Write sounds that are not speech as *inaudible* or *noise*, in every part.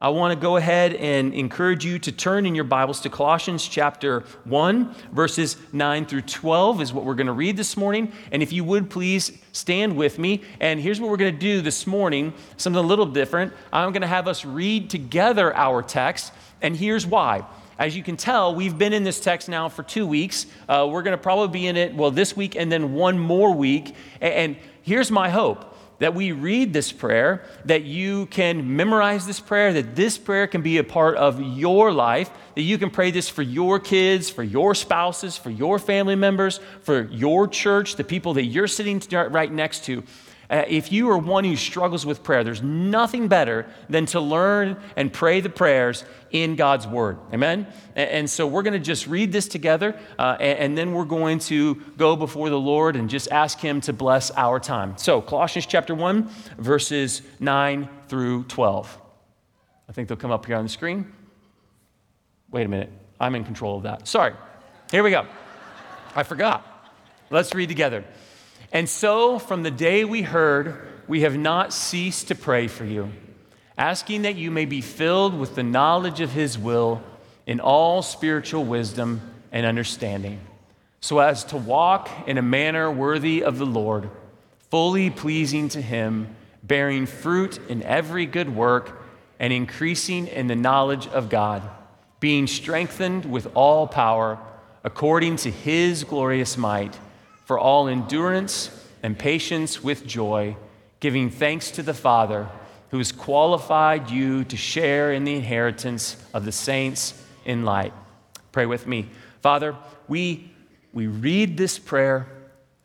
I want to go ahead and encourage you to turn in your Bibles to Colossians chapter 1, verses 9 through 12 is what we're going to read this morning. And if you would please stand with me. And here's what we're going to do this morning something a little different. I'm going to have us read together our text. And here's why. As you can tell, we've been in this text now for two weeks. Uh, we're going to probably be in it, well, this week and then one more week. And here's my hope that we read this prayer, that you can memorize this prayer, that this prayer can be a part of your life, that you can pray this for your kids, for your spouses, for your family members, for your church, the people that you're sitting right next to. Uh, if you are one who struggles with prayer, there's nothing better than to learn and pray the prayers in God's Word. Amen? And, and so we're going to just read this together, uh, and, and, then we're going to go before the Lord and just ask Him to bless our time. So, Colossians chapter 1, verses 9 through 12. I think they'll come up here on the screen. Wait a minute. I'm in control of that. Sorry. Here we go. I forgot. Let's read together. And so, from the day we heard, we have not ceased to pray for you, asking that you may be filled with the knowledge of His will in all spiritual wisdom and understanding, so as to walk in a manner worthy of the Lord, fully pleasing to Him, bearing fruit in every good work, and increasing in the knowledge of God, being strengthened with all power according to His glorious might for all endurance and patience with joy, giving thanks to the Father who has qualified you to share in the inheritance of the saints in light. Pray with me. Father, we, we read this prayer,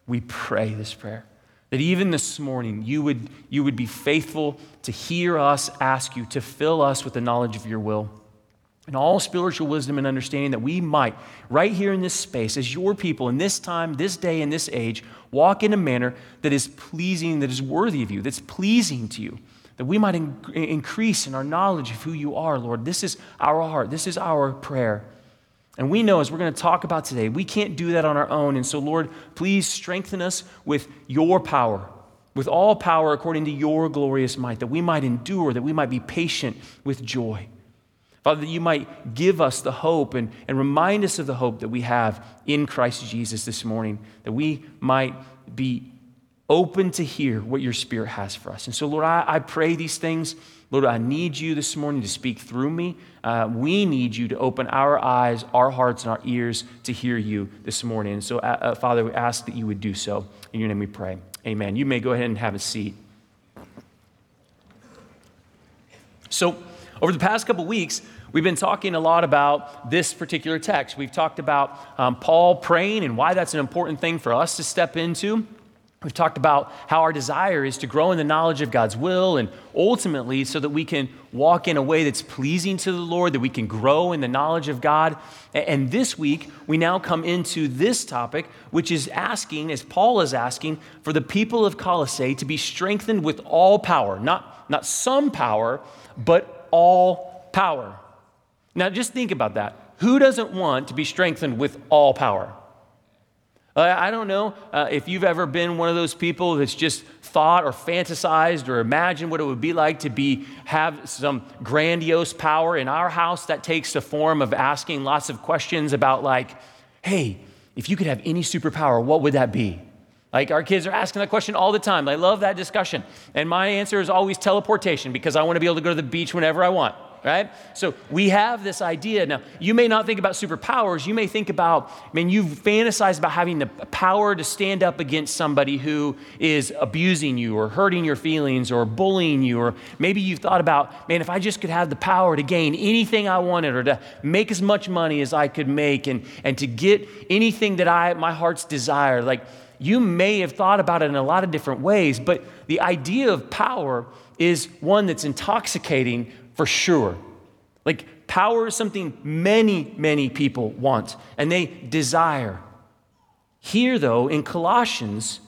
we pray this prayer. That even this morning, you would, you would be faithful to hear us ask you to fill us with the knowledge of your will and all spiritual wisdom and understanding that we might, right here in this space, as your people, in this time, this day, in this age, walk in a manner that is pleasing, that is worthy of you, that's pleasing to you, that we might in- increase in our knowledge of who you are, Lord. This is our heart, this is our prayer. And we know, as we're going to talk about today, we can't do that on our own. And so, Lord, please strengthen us with your power, with all power according to your glorious might, that we might endure, that we might be patient with joy. Father, that you might give us the hope and, and remind us of the hope that we have in Christ Jesus this morning, that we might be open to hear what your Spirit has for us. And so, Lord, I, I pray these things. Lord, I need you this morning to speak through me. Uh, we need you to open our eyes, our hearts, and our ears to hear you this morning. And so, uh, uh, Father, we ask that you would do so. In your name we pray. Amen. You may go ahead and have a seat. So, over the past couple weeks, we've been talking a lot about this particular text. We've talked about um, Paul praying and why that's an important thing for us to step into. We've talked about how our desire is to grow in the knowledge of God's will and ultimately so that we can walk in a way that's pleasing to the Lord, that we can grow in the knowledge of God. And this week, we now come into this topic, which is asking, as Paul is asking, for the people of Colossae to be strengthened with all power, not, not some power, but all power. Now, just think about that. Who doesn't want to be strengthened with all power? I don't know uh, if you've ever been one of those people that's just thought or fantasized or imagined what it would be like to be have some grandiose power in our house that takes the form of asking lots of questions about like, hey, if you could have any superpower, what would that be? Like our kids are asking that question all the time. I love that discussion. And my answer is always teleportation because I want to be able to go to the beach whenever I want, right? So we have this idea. Now, you may not think about superpowers. You may think about, I mean, you fantasize about having the power to stand up against somebody who is abusing you or hurting your feelings or bullying you. Or maybe you've thought about, man, if I just could have the power to gain anything I wanted or to make as much money as I could make and, and to get anything that I, my heart's desire. Like, you may have thought about it in a lot of different ways, but the idea of power is one that's intoxicating for sure. Like, power is something many, many people want and they desire. Here, though, in Colossians,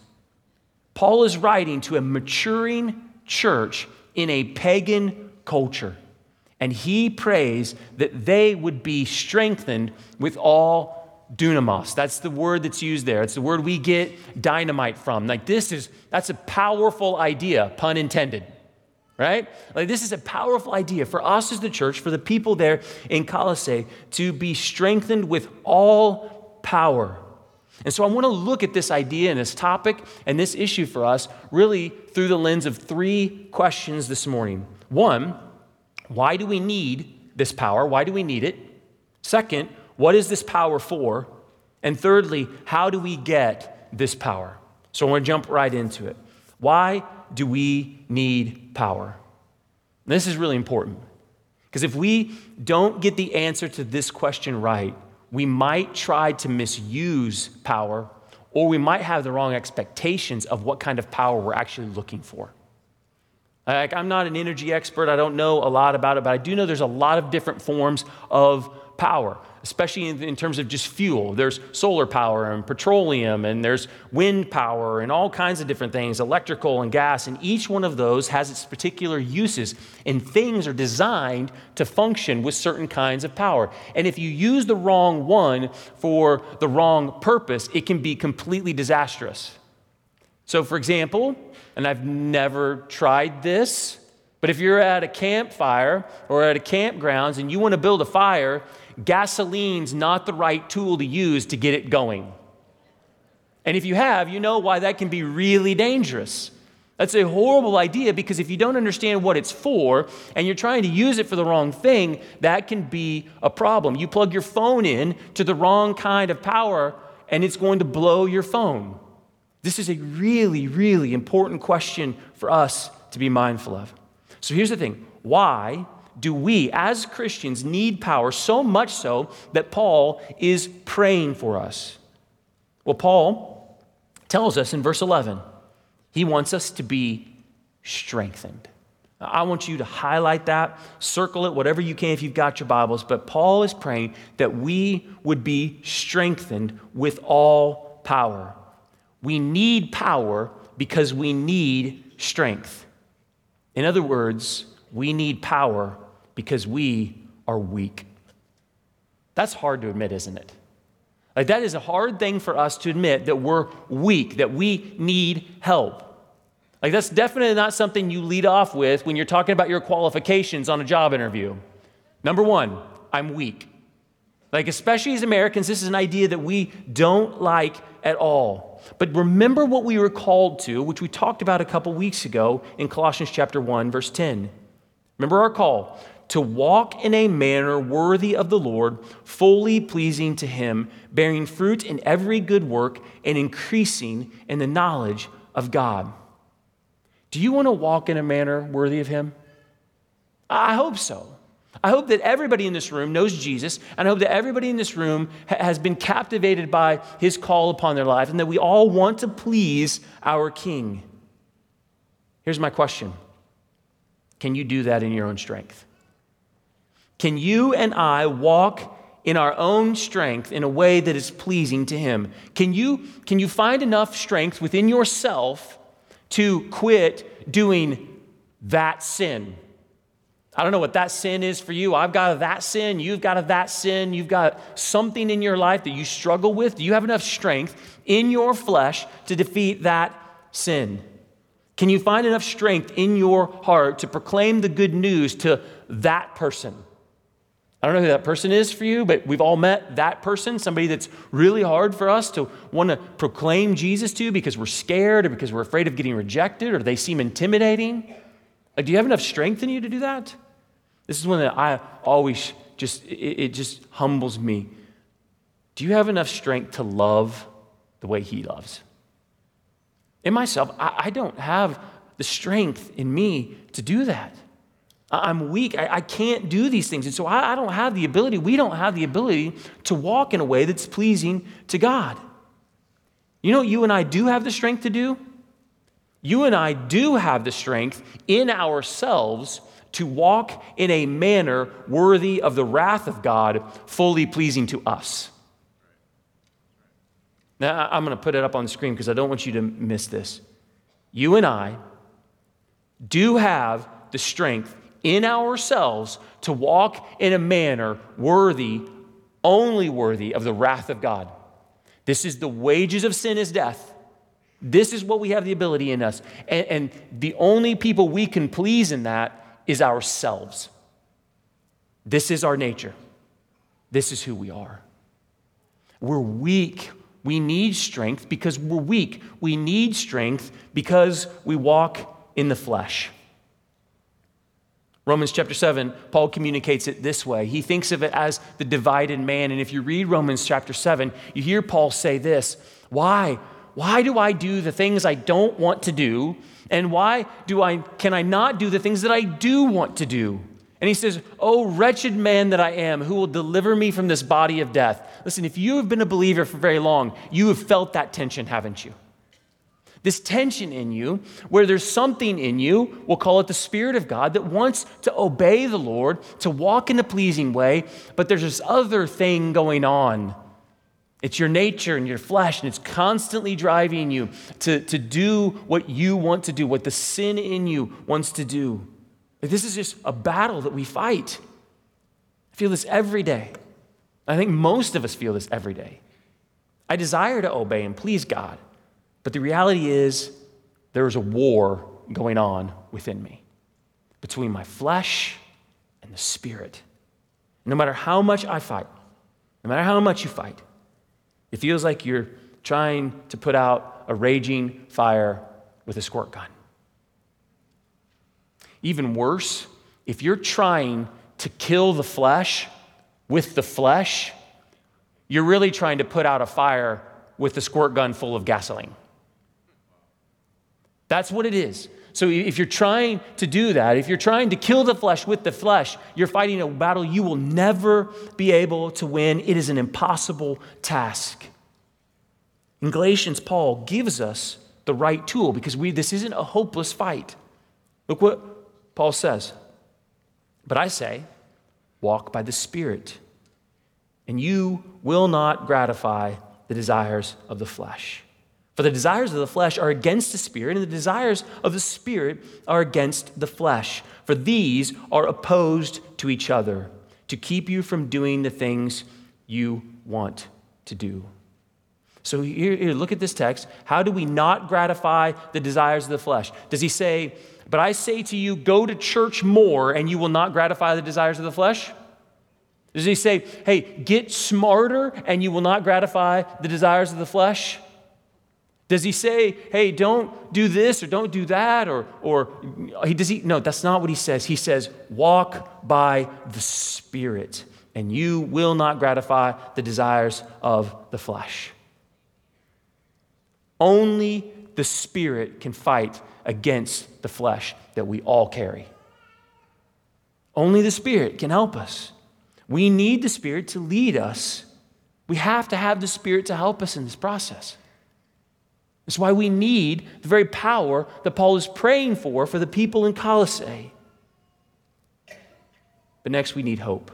Paul is writing to a maturing church in a pagan culture. And he prays that they would be strengthened with all dunamis. That's the word that's used there. It's the word we get dynamite from. Like this is, that's a powerful idea, pun intended. right? Like, this is a powerful idea for us as the church, for the people there in Colossae, to be strengthened with all power. And so I want to look at this idea and this topic and this issue for us really through the lens of three questions this morning. One, why do we need this power? Why do we need it? Second, what is this power for? And thirdly, how do we get this power? So I want to jump right into it. Why do we need power? This is really important because if we don't get the answer to this question right, we might try to misuse power or we might have the wrong expectations of what kind of power we're actually looking for. Like, I'm not an energy expert, I don't know a lot about it, but I do know there's a lot of different forms of power especially in, in, terms of just fuel. There's solar power and petroleum, and there's wind power, and all kinds of different things, electrical and gas. And each one of those has its particular uses, and things are designed to function with certain kinds of power. And if you use the wrong one for the wrong purpose, it can be completely disastrous. So, for example, and I've never tried this, but if you're at a campfire or at a campgrounds and you want to build a fire, gasoline's not the right tool to use to get it going. And if you have, you know why that can be really dangerous. That's a horrible idea because if you don't understand what it's for and you're trying to use it for the wrong thing, that can be a problem. You plug your phone in to the wrong kind of power and it's going to blow your phone. This is a really, really important question for us to be mindful of. So here's the thing why do we, as Christians, need power so much so that Paul is praying for us? Well, Paul tells us in verse 11, he wants us to be strengthened. I want you to highlight that, circle it, whatever you can if you've got your Bibles. But Paul is praying that we would be strengthened with all power. We need power because we need strength. In other words, we need power because we are weak. That's hard to admit, isn't it? Like, that is a hard thing for us to admit that we're weak, that we need help. Like, that's definitely not something you lead off with when you're talking about your qualifications on a job interview. Number one, I'm weak. Like, especially as Americans, this is an idea that we don't like at all. But remember what we were called to, which we talked about a couple weeks ago in Colossians chapter 1, verse 10. Remember our call to walk in a manner worthy of the Lord, fully pleasing to Him, bearing fruit in every good work, and increasing in the knowledge of God. Do you want to walk in a manner worthy of Him? I hope so. I hope that everybody in this room knows Jesus, and I hope that everybody in this room has been captivated by His call upon their life, and that we all want to please our King. Here's my question Can you do that in your own strength? Can you and I walk in our own strength in a way that is pleasing to Him? Can you, can you find enough strength within yourself to quit doing that sin? I don't know what that sin is for you. I've got a that sin. You've got a that sin. You've got something in your life that you struggle with. Do you have enough strength in your flesh to defeat that sin? Can you find enough strength in your heart to proclaim the good news to that person? I don't know who that person is for you, but we've all met that person, somebody that's really hard for us to want to proclaim Jesus to because we're scared or because we're afraid of getting rejected or they seem intimidating. Like, do you have enough strength in you to do that? This is one that I always just, it, it just humbles me. Do you have enough strength to love the way He loves? In myself, I, I don't have the strength in me to do that. I'm weak. I, I, can't do these things. And so I, I don't have the ability, we don't have the ability to walk in a way that's pleasing to God. You know what you and I do have the strength to do? You and I do have the strength in ourselves to walk in a manner worthy of the wrath of God, fully pleasing to us. Now, I'm going to put it up on the screen because I don't want you to miss this. You and I do have the strength in ourselves to walk in a manner worthy, only worthy of the wrath of God. This is the wages of sin is death. This is what we have the ability in us. And, and the only people we can please in that is ourselves. This is our nature. This is who we are. We're weak. We need strength because we're weak. We need strength because we walk in the flesh. Romans chapter 7, Paul communicates it this way. He thinks of it as the divided man. And if you read Romans chapter 7, you hear Paul say this Why? Why do I do the things I don't want to do? And why do I can I not do the things that I do want to do? And he says, Oh, wretched man that I am, who will deliver me from this body of death? Listen, if you have been a believer for very long, you have felt that tension, haven't you? this tension in you where there's something in you, we'll call it the Spirit of God, that wants to obey the Lord, to walk in a pleasing way, but there's this other thing going on. It's your nature and your flesh, and it's constantly driving you to, to do what you want to do, what the sin in you wants to do. This is just a battle that we fight. I feel this every day. I think most of us feel this every day. I desire to obey and please God. But the reality is, there is a war going on within me between my flesh and the spirit. No matter how much I fight, no matter how much you fight, it feels like you're trying to put out a raging fire with a squirt gun. Even worse, if you're trying to kill the flesh with the flesh, you're really trying to put out a fire with a squirt gun full of gasoline. That's what it is. So if you're trying to do that, if you're trying to kill the flesh with the flesh, you're fighting a battle you will never be able to win. It is an impossible task. In Galatians, Paul gives us the right tool because we, this isn't a hopeless fight. Look what Paul says. But I say, walk by the Spirit, and you will not gratify the desires of the flesh. For the desires of the flesh are against the Spirit, and the desires of the Spirit are against the flesh. For these are opposed to each other to keep you from doing the things you want to do. So here, here, look at this text. How do we not gratify the desires of the flesh? Does he say, But I say to you, go to church more, and you will not gratify the desires of the flesh? Does he say, Hey, get smarter, and you will not gratify the desires of the flesh? Does he say, hey, don't do this or don't do that? Or, or he, does he? No, that's not what he says. He says, walk by the Spirit, and you will not gratify the desires of the flesh. Only the Spirit can fight against the flesh that we all carry. Only the Spirit can help us. We need the Spirit to lead us. We have to have the Spirit to help us in this process. That's why we need the very power that Paul is praying for for the people in Colossae. But next, we need hope.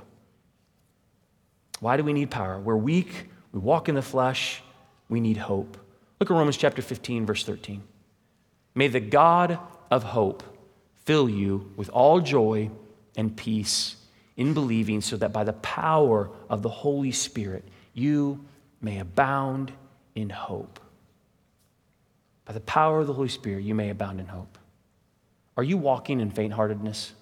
Why do we need power? We're weak, we walk in the flesh, we need hope. Look at Romans chapter 15, verse 13. May the God of hope fill you with all joy and peace in believing, so that by the power of the Holy Spirit you may abound in hope. By the power of the Holy Spirit, you may abound in hope. Are you walking in faint heartedness?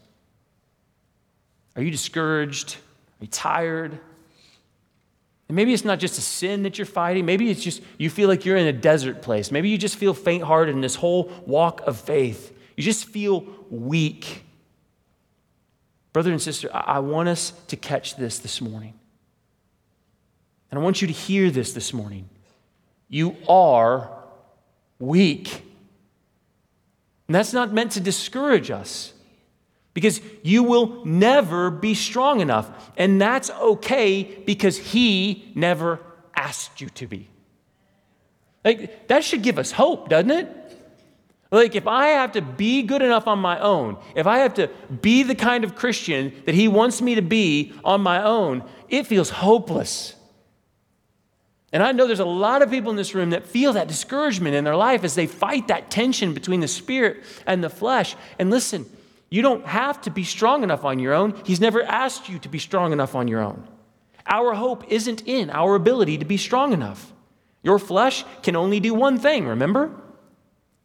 Are you discouraged? Are you tired? And maybe it's not just a sin that you're fighting. Maybe it's just you feel like you're in a desert place. Maybe you just feel faint hearted in this whole walk of faith. You just feel weak. Brother and sister, I want us to catch this this morning. And I want you to hear this this morning. You are weak. And that's not meant to discourage us because you will never be strong enough. And that's okay because He never asked you to be. Like, that should give us hope, doesn't it? Like, if I have to be good enough on my own, if I have to be the kind of Christian that He wants me to be on my own, it feels hopeless. And I know there's a lot of people in this room that feel that discouragement in their life as they fight that tension between the spirit and the flesh. And listen, you don't have to be strong enough on your own. He's never asked you to be strong enough on your own. Our hope isn't in our ability to be strong enough. Your flesh can only do one thing, remember?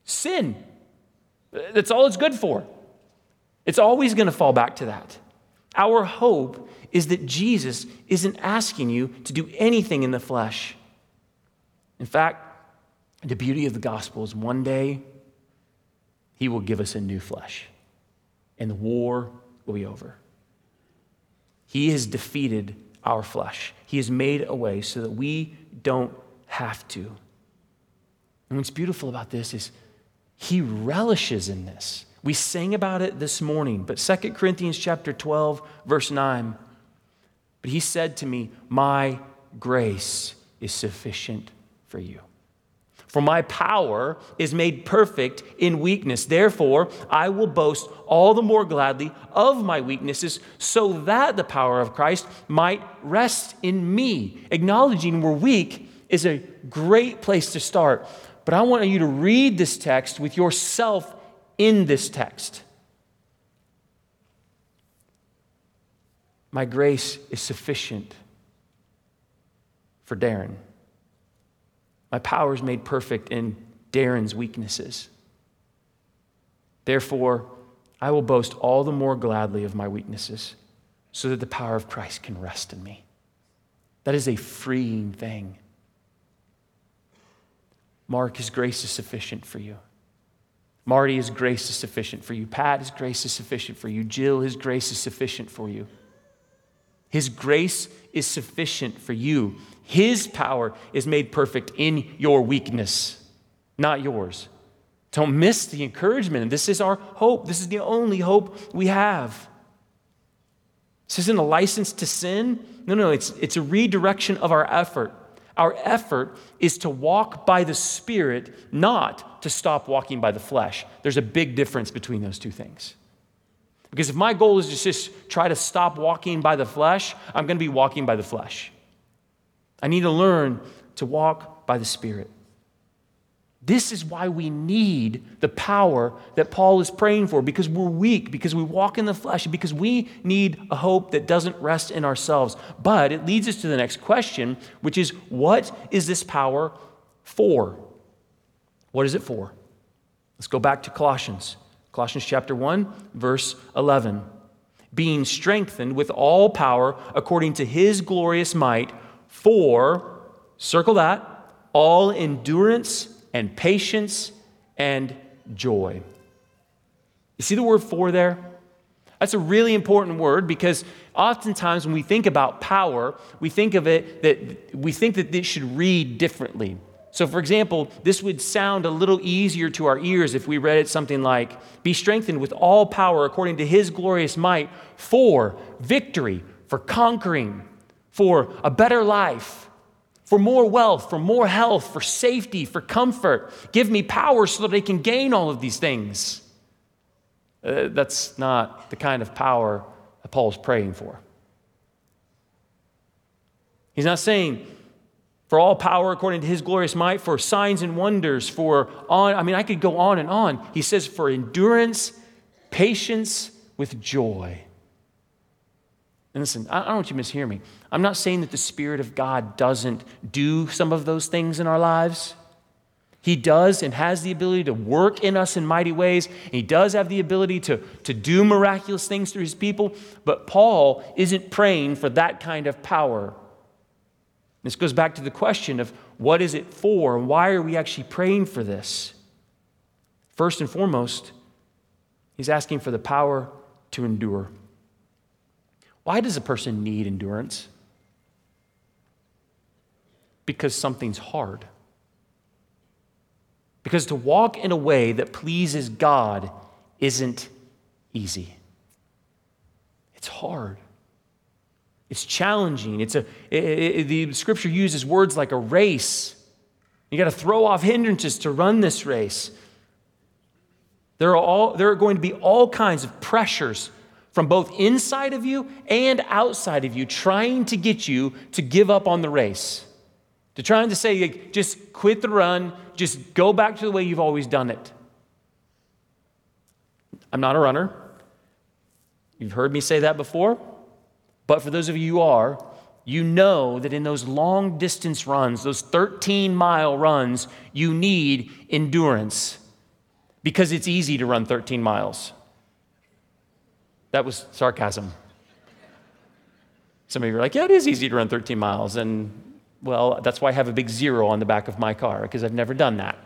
sin. That's all it's good for. It's always going to fall back to that. Our hope is that Jesus isn't asking you to do anything in the flesh. In fact, the beauty of the gospel is one day he will give us a new flesh, and the war will be over. He has defeated our flesh, He has made a way so that we don't have to. And what's beautiful about this is He relishes in this. We sang about it this morning, but 2 Corinthians chapter 12, verse 9. But he said to me, My grace is sufficient for you. For my power is made perfect in weakness. Therefore, I will boast all the more gladly of my weaknesses, so that the power of Christ might rest in me. Acknowledging we're weak is a great place to start. But I want you to read this text with yourself in this text. My grace is sufficient for Darren. My power is made perfect in Darren's weaknesses. Therefore, I will boast all the more gladly of my weaknesses so that the power of Christ can rest in me. That is a freeing thing. Mark, his grace is sufficient for you. Marty, his grace is sufficient for you. Pat, his grace is sufficient for you. Jill, his grace is sufficient for you. His grace is sufficient for you. His power is made perfect in your weakness, not yours. Don't miss the encouragement. This is our hope. This is the only hope we have. This isn't a license to sin. No, no, it's, it's a redirection of our effort. Our effort is to walk by the Spirit, not to stop walking by the flesh. There's a big difference between those two things. Because if my goal is to just try to stop walking by the flesh, I'm going to be walking by the flesh. I need to learn to walk by the Spirit. This is why we need the power that Paul is praying for because we're weak, because we walk in the flesh, because we need a hope that doesn't rest in ourselves. But it leads us to the next question, which is what is this power for? What is it for? Let's go back to Colossians. Colossians chapter 1, verse 11. Being strengthened with all power according to his glorious might, for, circle that, all endurance and patience and joy. You see the word for there? That's a really important word because oftentimes when we think about power, we think of it that we think that this should read differently. So, for example, this would sound a little easier to our ears if we read it something like, Be strengthened with all power according to his glorious might for victory, for conquering, for a better life, for more wealth, for more health, for safety, for comfort. Give me power so that I can gain all of these things. Uh, that's not the kind of power that Paul's praying for. He's not saying, for all power according to his glorious might, for signs and wonders, for on, I mean, I could go on and on. He says, for endurance, patience with joy. And listen, I don't want you to mishear me. I'm not saying that the Spirit of God doesn't do some of those things in our lives. He does and has the ability to work in us in mighty ways. He does have the ability to, to do miraculous things through his people. But Paul isn't praying for that kind of power. This goes back to the question of what is it for and why are we actually praying for this? First and foremost, he's asking for the power to endure. Why does a person need endurance? Because something's hard. Because to walk in a way that pleases God isn't easy. It's hard. It's challenging. It's a, it, it, the scripture uses words like a race. You got to throw off hindrances to run this race. There are, all, there are going to be all kinds of pressures from both inside of you and outside of you trying to get you to give up on the race. To trying to say, just quit the run, just go back to the way you've always done it. I'm not a runner. You've heard me say that before. But for those of you who are, you know that in those long distance runs, those 13 mile runs, you need endurance. because it's easy to run 13 miles. That was sarcasm. Some of you are like, yeah, it is easy to run 13 miles. And well, that's why I have a big zero on the back of my car, because I've never done that.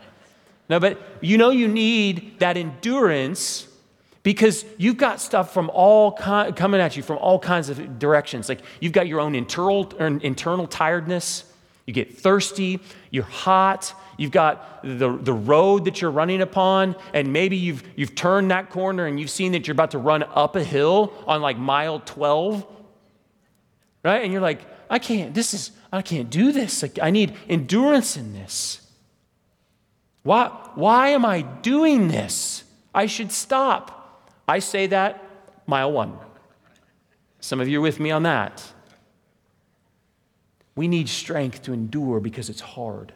No, but you know you need that endurance because you've got stuff from all coming at you from all kinds of directions. Like you've got your own internal, er, internal tiredness. You get thirsty, you're hot, you've got the, the road that you're running upon, and maybe you've, you've turned that corner and you've seen that you're about to run up a hill on like mile 12, right? And you're like, I can't, this is, I can't do this. Like, I need endurance in this. Why, why am I doing this? I should stop. I say that mile one. Some of you are with me on that. We need strength to endure because it's hard.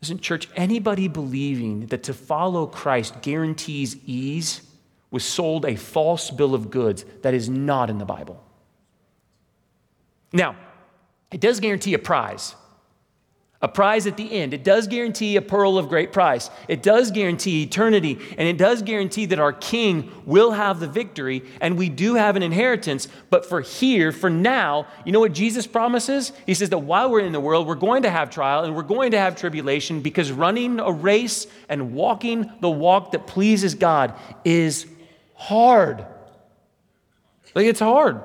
Listen, church, anybody believing that to follow Christ guarantees ease was sold a false bill of goods that is not in the Bible. Now, it does guarantee a prize. A prize at the end. It does guarantee a pearl of great price. It does guarantee eternity, and it does guarantee that our King will have the victory, and we do have an inheritance. But for here, for now, you know what Jesus promises? He says that while we're in the world, we're going to have trial and we're going to have tribulation because running a race and walking the walk that pleases God is hard. Like, it's hard.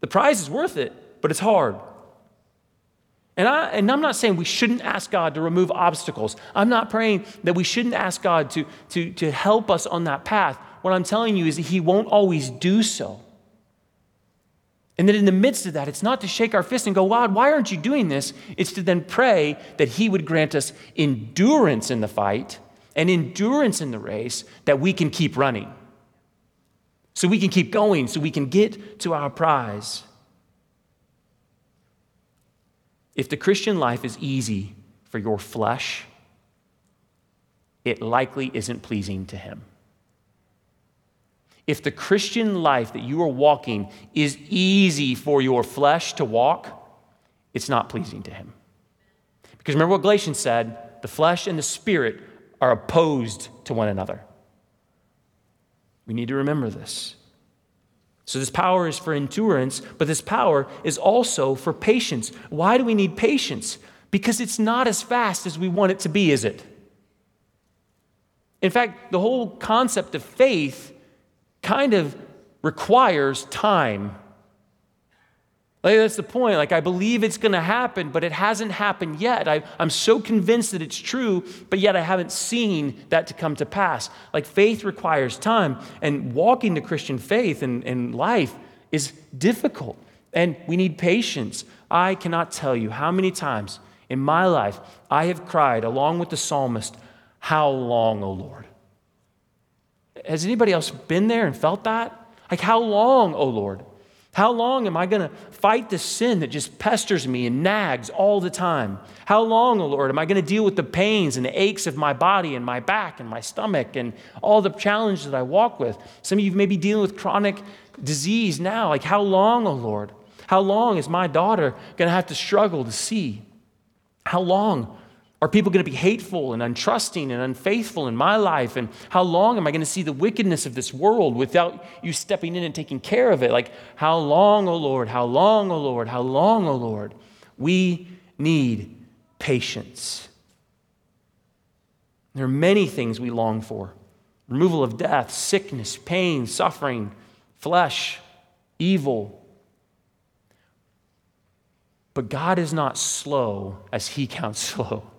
The prize is worth it but it's hard. And, I, and I'm not saying we shouldn't ask God to remove obstacles. I'm not praying that we shouldn't ask God to, to, to help us on that path. What I'm telling you is that He won't always do so. And that in the midst of that, it's not to shake our fist and go, God, why aren't you doing this? It's to then pray that He would grant us endurance in the fight and endurance in the race that we can keep running. So we can keep going, so we can get to our prize. If the Christian life is easy for your flesh, it likely isn't pleasing to Him. If the Christian life that you are walking is easy for your flesh to walk, it's not pleasing to Him. Because remember what Galatians said the flesh and the spirit are opposed to one another. We need to remember this. So, this power is for endurance, but this power is also for patience. Why do we need patience? Because it's not as fast as we want it to be, is it? In fact, the whole concept of faith kind of requires time like, that's the point. Like, I believe it's going to happen, but it hasn't happened yet. I, I'm so convinced that it's true, but yet I haven't seen that to come to pass. Like, faith requires time, and walking the Christian faith in life is difficult, and we need patience. I cannot tell you how many times in my life I have cried along with the psalmist, How long, O Lord? Has anybody else been there and felt that? Like, how long, O Lord? How long am I going to fight the sin that just pesters me and nags all the time? How long, oh Lord, am I going to deal with the pains and the aches of my body and my back and my stomach and all the challenges that I walk with? Some of you may be dealing with chronic disease now. Like, how long, oh Lord? How long is my daughter going to have to struggle to see? How long are people going to be hateful and untrusting and unfaithful in my life? And how long am I going to see the wickedness of this world without you stepping in and taking care of it? Like, how long, O oh Lord? How long, O oh Lord? How long, O oh Lord? We need patience. There are many things we long for removal of death, sickness, pain, suffering, flesh, evil. But God is not slow as He counts *laughs* slow.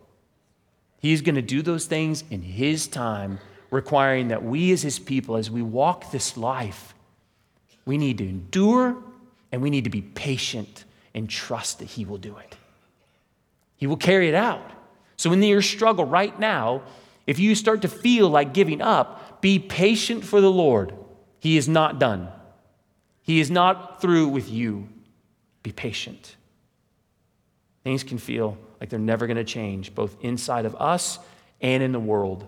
He's going to do those things in His time, requiring that we as His people, as we walk this life, we need to endure and we need to be patient and trust that He will do it. He will carry it out. So, in your struggle right now, if you start to feel like giving up, be patient for the Lord. He is not done, He is not through with you. Be patient. Things can feel like they're never going to change, both inside of us and in the world.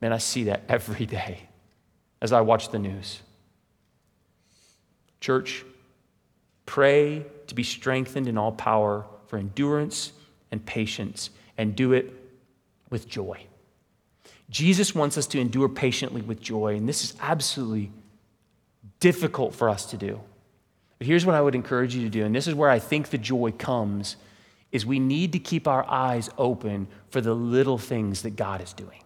Man, I see that *laughs* every day as I watch the news. Church, pray to be strengthened in all power for endurance and patience, and do it with joy. Jesus wants us to endure patiently with joy, and this is absolutely difficult for us to do. But here's what I would encourage you to do, and this is where I think the joy comes is we need to keep our eyes open for the little things that God is doing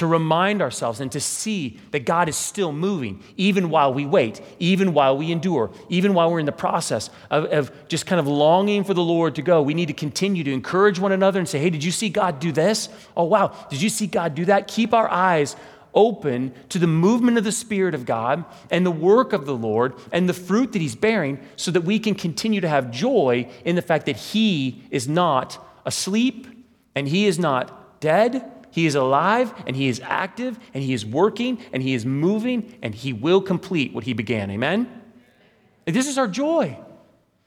to remind ourselves and to see that God is still moving, even while we wait, even while we endure, even while we're in the process of, of, just kind of longing for the Lord to go. We need to continue to encourage one another and say, hey, did you see God do this? Oh, wow, did you see God do that? Keep our eyes open to the movement of the Spirit of God and the work of the Lord and the fruit that He's bearing so that we can continue to have joy in the fact that He is not asleep and He is not dead he is alive and He is active and He is working and He is moving and He will complete what He began. Amen? And this is our joy.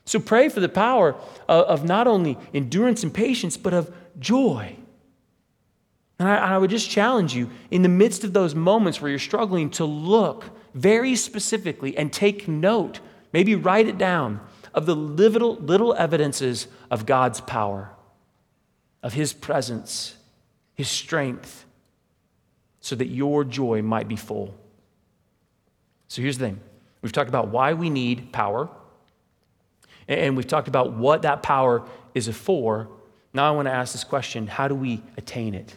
So pray for the power of, not only endurance and patience, but of joy. And I, I would just challenge you in the midst of those moments where you're struggling to look very specifically and take note, maybe write it down, of the little, little evidences of God's power, of His presence his strength, so that your joy might be full. So here's the thing we've talked about why we need power, and we've talked about what that power is for. Now I want to ask this question how do we attain it?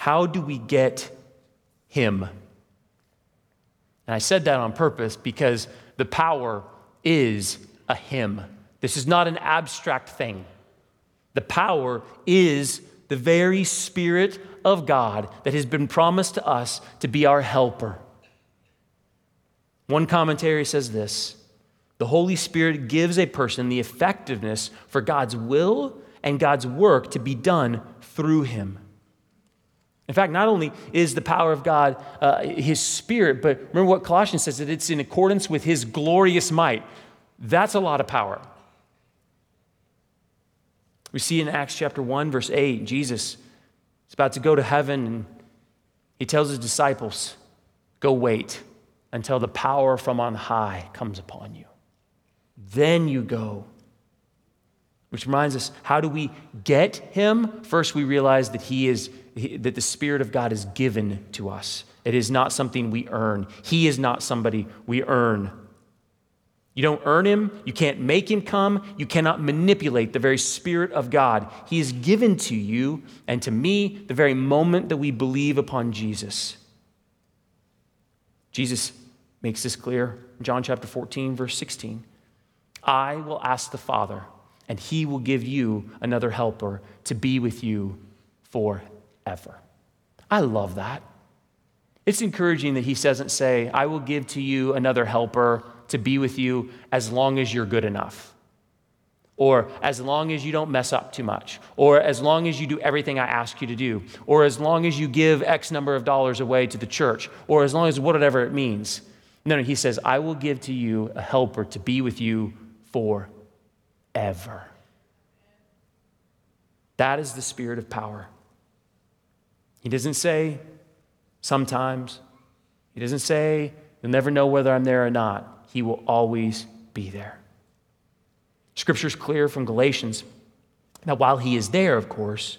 How do we get Him? And I said that on purpose because the power is a Him. This is not an abstract thing. The power is the very Spirit of God that has been promised to us to be our helper. One commentary says this The Holy Spirit gives a person the effectiveness for God's will and God's work to be done through him. In fact, not only is the power of God uh, his spirit, but remember what Colossians says that it's in accordance with his glorious might. That's a lot of power. We see in Acts chapter 1, verse 8, Jesus is about to go to heaven and he tells his disciples, Go wait until the power from on high comes upon you. Then you go. Which reminds us, how do we get him? First, we realize that he is that the Spirit of God is given to us. It is not something we earn. He is not somebody we earn. You don't earn him. You can't make him come. You cannot manipulate the very Spirit of God. He is given to you and to me the very moment that we believe upon Jesus. Jesus makes this clear. John chapter 14, verse 16. I will ask the Father, and he will give you another helper to be with you forever. I love that. It's encouraging that he doesn't say, I will give to you another helper to be with you as long as you're good enough, or as long as you don't mess up too much, or as long as you do everything I ask you to do, or as long as you give X number of dollars away to the church, or as long as whatever it means. No, no, he says, I will give to you a helper to be with you forever. That is the spirit of power. He doesn't say sometimes, he doesn't say, you'll never know whether I'm there or not. He will always be there. Scripture is clear from Galatians. Now, while He is there, of course,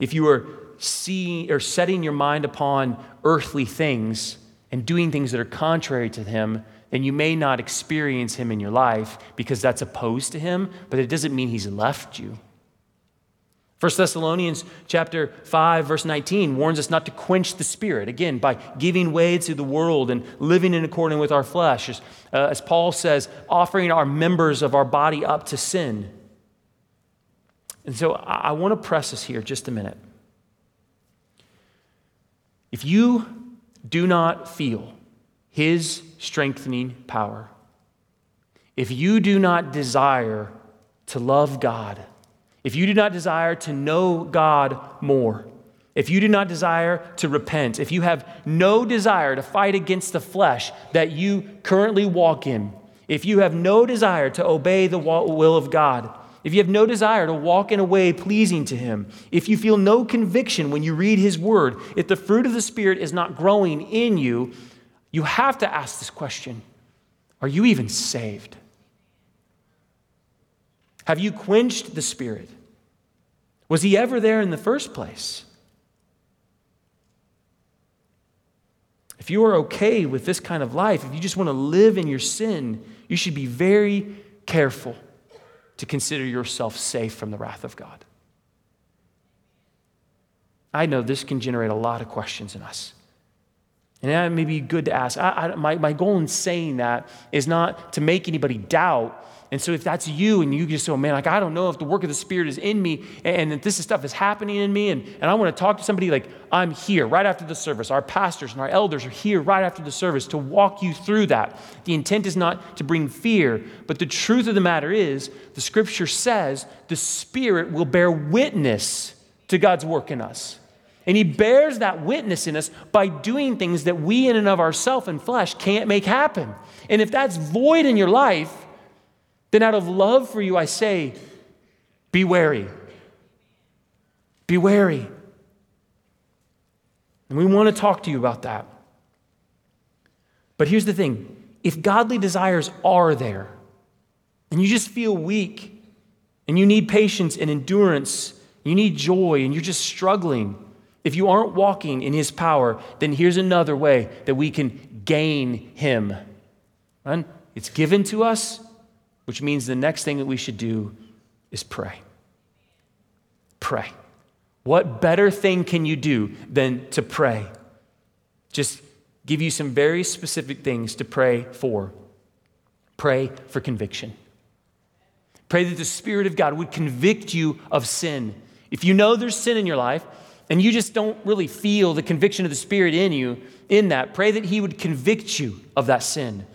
if you are seeing or setting your mind upon earthly things and doing things that are contrary to Him, then you may not experience Him in your life because that's opposed to Him, but it doesn't mean He's left you. 1 Thessalonians chapter 5 verse 19 warns us not to quench the spirit again by giving way to the world and living in accordance with our flesh as, uh, as Paul says offering our members of our body up to sin. And so I, I want to press us here just a minute. If you do not feel his strengthening power, if you do not desire to love God, if you do not desire to know God more, if you do not desire to repent, if you have no desire to fight against the flesh that you currently walk in, if you have no desire to obey the will of God, if you have no desire to walk in a way pleasing to Him, if you feel no conviction when you read His Word, if the fruit of the Spirit is not growing in you, you have to ask this question Are you even saved? Have you quenched the Spirit? Was he ever there in the first place? If you are okay with this kind of life, if you just want to live in your sin, you should be very careful to consider yourself safe from the wrath of God. I know this can generate a lot of questions in us. And that may be good to ask. I, I, my, my goal in saying that is not to make anybody doubt and so if that's you and you just say, oh man, like I don't know if the work of the Spirit is in me and, and this stuff is happening in me and, and I want to talk to somebody, like I'm here right after the service. Our pastors and our elders are here right after the service to walk you through that. The intent is not to bring fear, but the truth of the matter is the scripture says the Spirit will bear witness to God's work in us. And he bears that witness in us by doing things that we, in and of ourselves and flesh, can't make happen. And if that's void in your life, then out of love for you, I say, be wary. Be wary. And we want to talk to you about that. But here's the thing if godly desires are there, and you just feel weak, and you need patience and endurance, you need joy, and you're just struggling, if you aren't walking in His power, then here's another way that we can gain Him. Right? It's given to us, which means the next thing that we should do is pray. Pray. What better thing can you do than to pray? Just give you some very specific things to pray for. Pray for conviction. Pray that the Spirit of God would convict you of sin. If you know there's sin in your life, and you just don't really feel the conviction of the Spirit in you, in that, pray that He would convict you of that sin.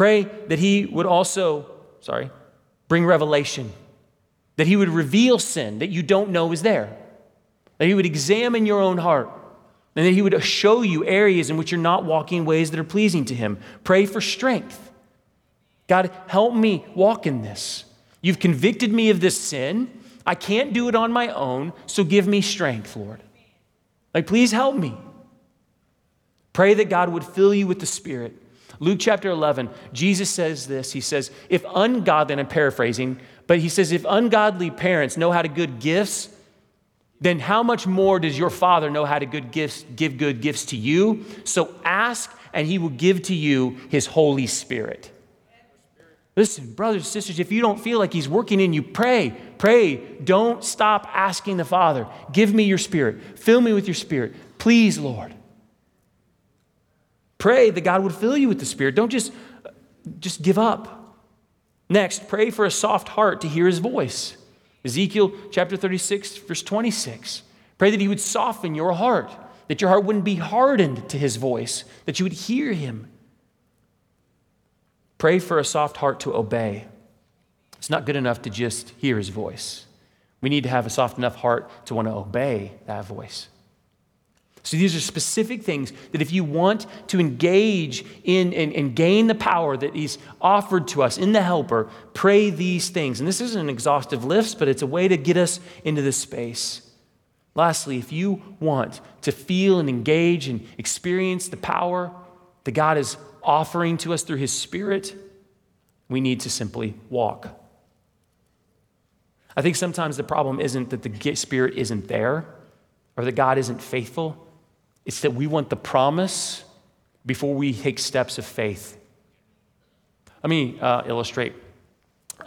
Pray that He would also, sorry, bring revelation, that He would reveal sin that you don't know is there, that He would examine your own heart, and that He would show you areas in which you're not walking in ways that are pleasing to Him. Pray for strength. God, help me walk in this. You've convicted me of this sin. I can't do it on my own, so give me strength, Lord. Like, please help me. Pray that God would fill you with the Spirit. Luke chapter 11, Jesus says this. He says, If ungodly, and I'm paraphrasing, but he says, If ungodly parents know how to good gifts, then how much more does your Father know how to good gifts, give good gifts to you? So ask, and he will give to you his Holy Spirit. Listen, brothers and sisters, if you don't feel like He's working in you, pray. Pray. Don't stop asking the Father, give me your Spirit. Fill me with your Spirit. Please, Lord. Pray that God would fill you with the Spirit. Don't just, just give up. Next, pray for a soft heart to hear His voice. Ezekiel chapter 36, verse 26. Pray that He would soften your heart, that your heart wouldn't be hardened to His voice, that you would hear Him. Pray for a soft heart to obey. It's not good enough to just hear his voice. We need to have a soft enough heart to want to obey that voice. So these are specific things that if you want to engage in and, and, gain the power that he's offered to us in the helper, pray these things. And this isn't an exhaustive list, but it's a way to get us into this space. Lastly, if you want to feel and engage and experience the power that God is offering to us through His Spirit, we need to simply walk. I think sometimes the problem isn't that the Spirit isn't there or that God isn't faithful, it's that we want the promise before we take steps of faith. Let me uh, illustrate.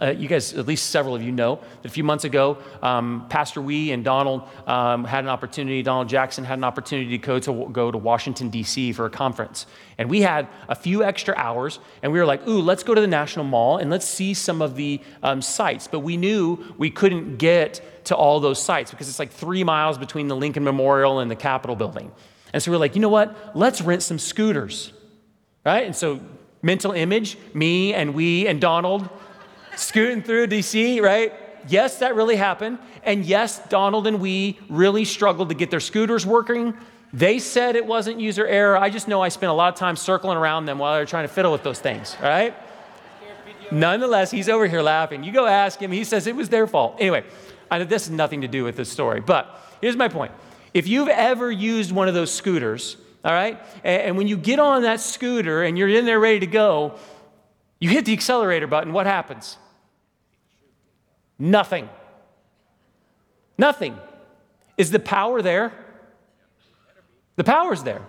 Uh, you guys, at least several of you know that a few months ago, um, Pastor Wee and Donald um, had an opportunity, Donald Jackson had an opportunity to go to, go to Washington, D.C. for a conference. And we had a few extra hours, and we were like, ooh, let's go to the National Mall and let's see some of the um, sites. But we knew we couldn't get to all those sites because it's like three miles between the Lincoln Memorial and the Capitol building. And so we we're like, you know what? Let's rent some scooters, right? And so, mental image, me and we and Donald scooting through DC, right? Yes, that really happened. And yes, Donald and we really struggled to get their scooters working. They said it wasn't user error. I just know I spent a lot of time circling around them while they were trying to fiddle with those things, right? Nonetheless, he's over here laughing. You go ask him, he says it was their fault. Anyway, I know this has nothing to do with this story, but here's my point. If you've ever used one of those scooters, all right, and when you get on that scooter and you're in there ready to go, you hit the accelerator button, what happens? Nothing. Nothing. Is the power there? The power's there.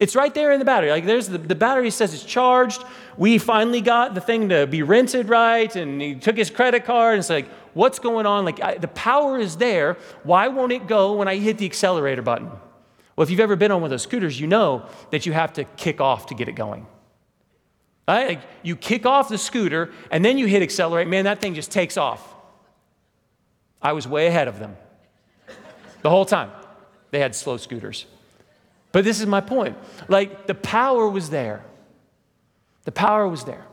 It's right there in the battery. Like there's the, the battery says it's charged. We finally got the thing to be rented right, and he took his credit card. And it's like, what's going on? Like I, the power is there. Why won't it go when I hit the accelerator button? Well, if you've ever been on one of those scooters, you know that you have to kick off to get it going. Right? Like you kick off the scooter and then you hit accelerate. Man, that thing just takes off. I was way ahead of them the whole time. They had slow scooters. But this is my point. Like the power was there. The power was there.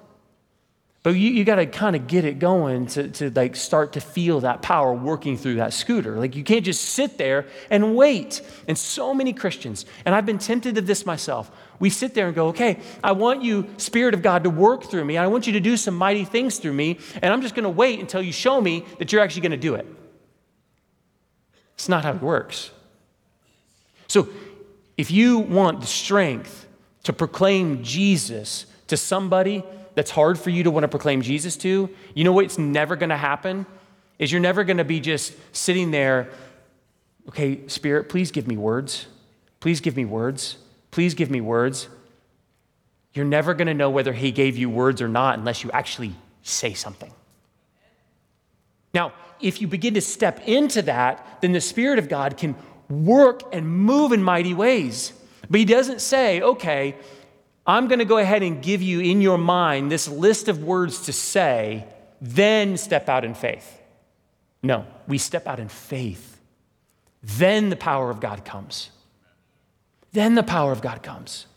But you, you got to kind of get it going to, to like start to feel that power working through that scooter. Like you can't just sit there and wait. And so many Christians, and I've been tempted to this myself, we sit there and go, okay, I want you, Spirit of God, to work through me. I want you to do some mighty things through me. And I'm just going to wait until you show me that you're actually going to do it. It's not how it works. So if you want the strength to proclaim Jesus to somebody that's hard for you to want to proclaim Jesus to, you know what's never going to happen? Is you're never going to be just sitting there, okay, Spirit, please give me words. Please give me words. Please give me words. You're never going to know whether He gave you words or not unless you actually say something. Now, if you begin to step into that, then the Spirit of God can work and move in mighty ways. But he doesn't say, okay, I'm going to go ahead and give you in your mind this list of words to say, then step out in faith. No, we step out in faith. Then the power of God comes. Then the power of God comes.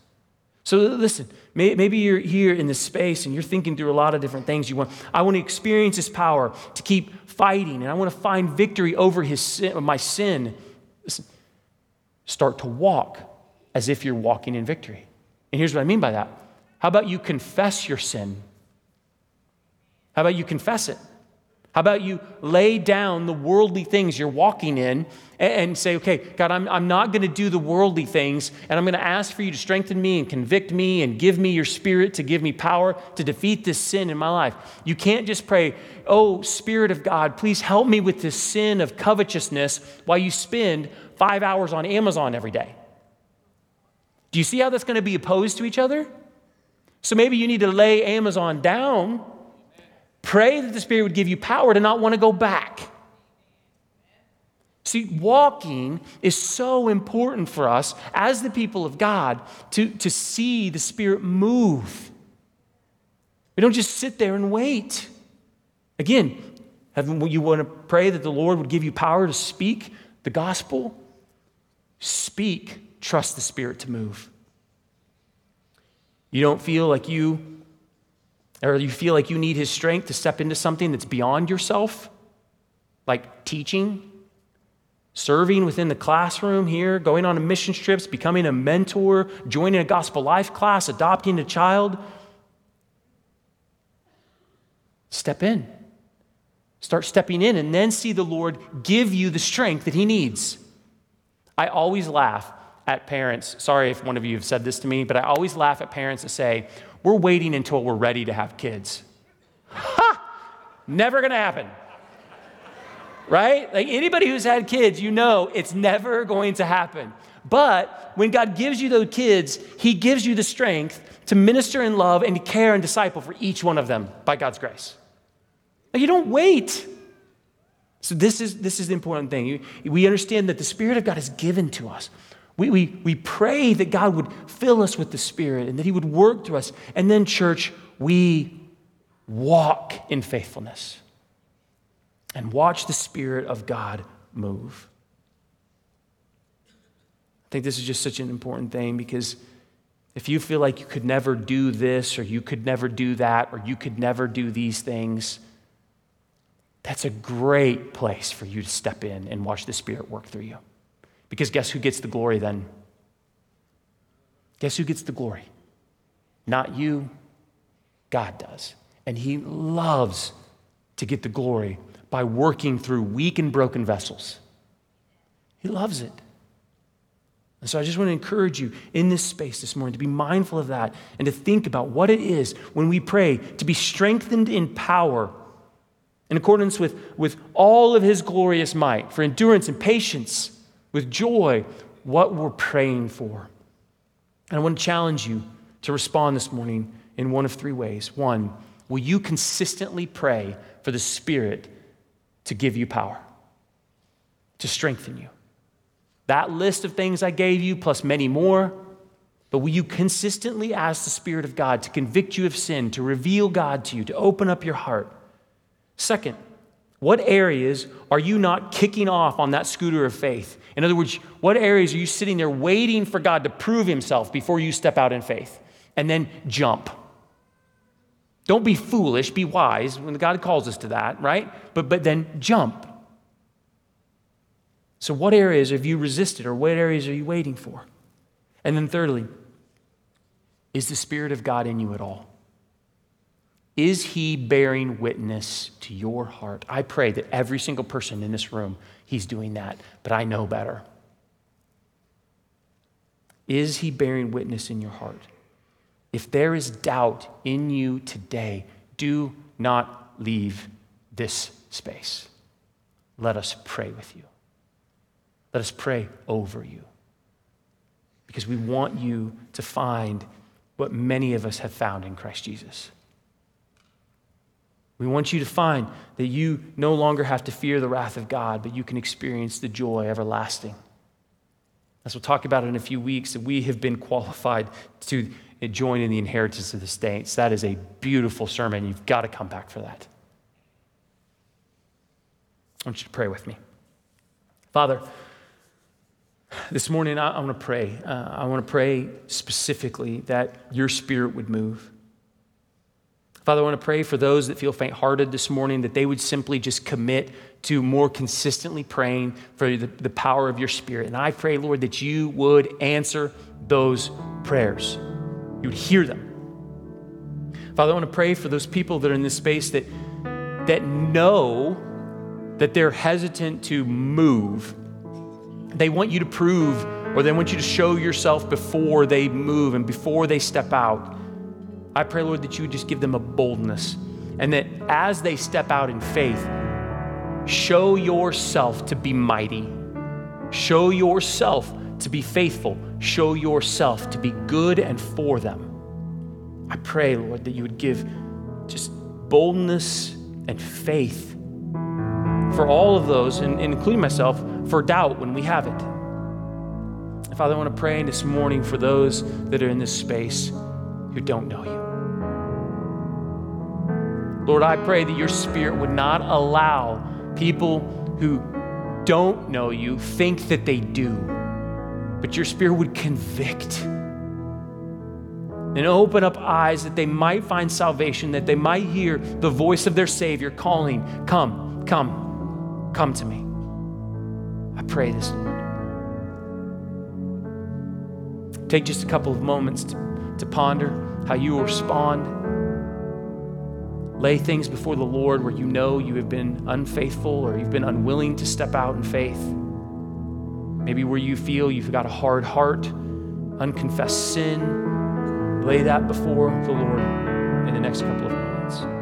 So listen, maybe you're here in this space and you're thinking through a lot of different things. You want, I want to experience His power to keep fighting, and I want to find victory over His sin, my sin Start to walk as if you're walking in victory. And here's what I mean by that. How about you confess your sin? How about you confess it? How about you lay down the worldly things you're walking in and, say, okay, God, I'm, I'm not going to do the worldly things, and I'm going to ask for you to strengthen me and convict me and give me your spirit to give me power to defeat this sin in my life. You can't just pray, oh, Spirit of God, please help me with this sin of covetousness while you spend five hours on Amazon every day. Do you see how that's going to be opposed to each other? So maybe you need to lay Amazon down, pray that the Spirit would give you power to not want to go back. See, walking is so important for us as the people of God to, to see the Spirit move. We don't just sit there and wait. Again, you want to pray that the Lord would give you power to speak the gospel? Speak, trust the Spirit to move. You don't feel like you, or you feel like you need His strength to step into something that's beyond yourself, like teaching serving within the classroom here, going on a mission trips, becoming a mentor, joining a gospel life class, adopting a child. Step in. Start stepping in and then see the Lord give you the strength that He needs. I always laugh at parents. Sorry if one of you have said this to me, but I always laugh at parents that say, We're waiting until we're ready to have kids. Ha! Never gonna happen right? Like anybody who's had kids, you know it's never going to happen. But when God gives you those kids, He gives you the strength to minister in love and to care and disciple for each one of them by God's grace. Like you don't wait. So this is this is the important thing. We understand that the Spirit of God is given to us. We, we, we pray that God would fill us with the Spirit and that He would work through us. And then, church, we walk in faithfulness and watch the Spirit of God move. I think this is just such an important thing because if you feel like you could never do this or you could never do that or you could never do these things, that's a great place for you to step in and watch the Spirit work through you. Because guess who gets the glory then? Guess who gets the glory? Not you, God does. And He loves to get the glory by working through weak and broken vessels. He loves it. And so I just want to encourage you in this space this morning to be mindful of that and to think about what it is when we pray to be strengthened in power in accordance with, with all of his glorious might for endurance and patience, with joy, what we're praying for. And I want to challenge you to respond this morning in one of three ways. One, will you consistently pray for the Spirit to give you power, to strengthen you? That list of things I gave you, plus many more, but will you consistently ask the Spirit of God to convict you of sin, to reveal God to you, to open up your heart? Second, what areas are you not kicking off on that scooter of faith? In other words, what areas are you sitting there waiting for God to prove himself before you step out in faith? And then jump. Don't be foolish, be wise when God calls us to that, right? But, but then jump. So, what areas have you resisted or what areas are you waiting for? And then, thirdly, is the Spirit of God in you at all? Is He bearing witness to your heart? I pray that every single person in this room, He's doing that, but I know better. Is He bearing witness in your heart? If there is doubt in you today, do not leave this space. Let us pray with you. Let us pray over you. Because we want you to find what many of us have found in Christ Jesus. We want you to find that you no longer have to fear the wrath of God, but you can experience the joy everlasting. As we'll talk about in a few weeks, that we have been qualified to join in the inheritance of the saints. That is a beautiful sermon. You've got to come back for that. I want you to pray with me. Father, this morning I, I want to pray. Uh, I want to pray specifically that your spirit would move. Father, I want to pray for those that feel faint hearted this morning that they would simply just commit to more consistently praying for the, the power of your spirit. And I pray, Lord, that you would answer those prayers you would hear them. Father, I want to pray for those people that are in this space that, that know that they're hesitant to move. They want you to prove or they want you to show yourself before they move and before they step out. I pray, Lord, that you would just give them a boldness and that as they step out in faith, show yourself to be mighty. Show yourself to be faithful. Show yourself to be good and for them. I pray, Lord, that you would give just boldness and faith for all of those, and, including myself, for doubt when we have it. Father, I want to pray this morning for those that are in this space who don't know you. Lord, I pray that your spirit would not allow people who don't know you think that they do but your spirit would convict and open up eyes that they might find salvation, that they might hear the voice of their Savior calling, Come, come, come to me. I pray this, Lord. Take just a couple of moments to, to ponder how you will respond. Lay things before the Lord where you know you have been unfaithful or you've been unwilling to step out in faith. Maybe where you feel you've got a hard heart, unconfessed sin, lay that before the Lord in the next couple of moments.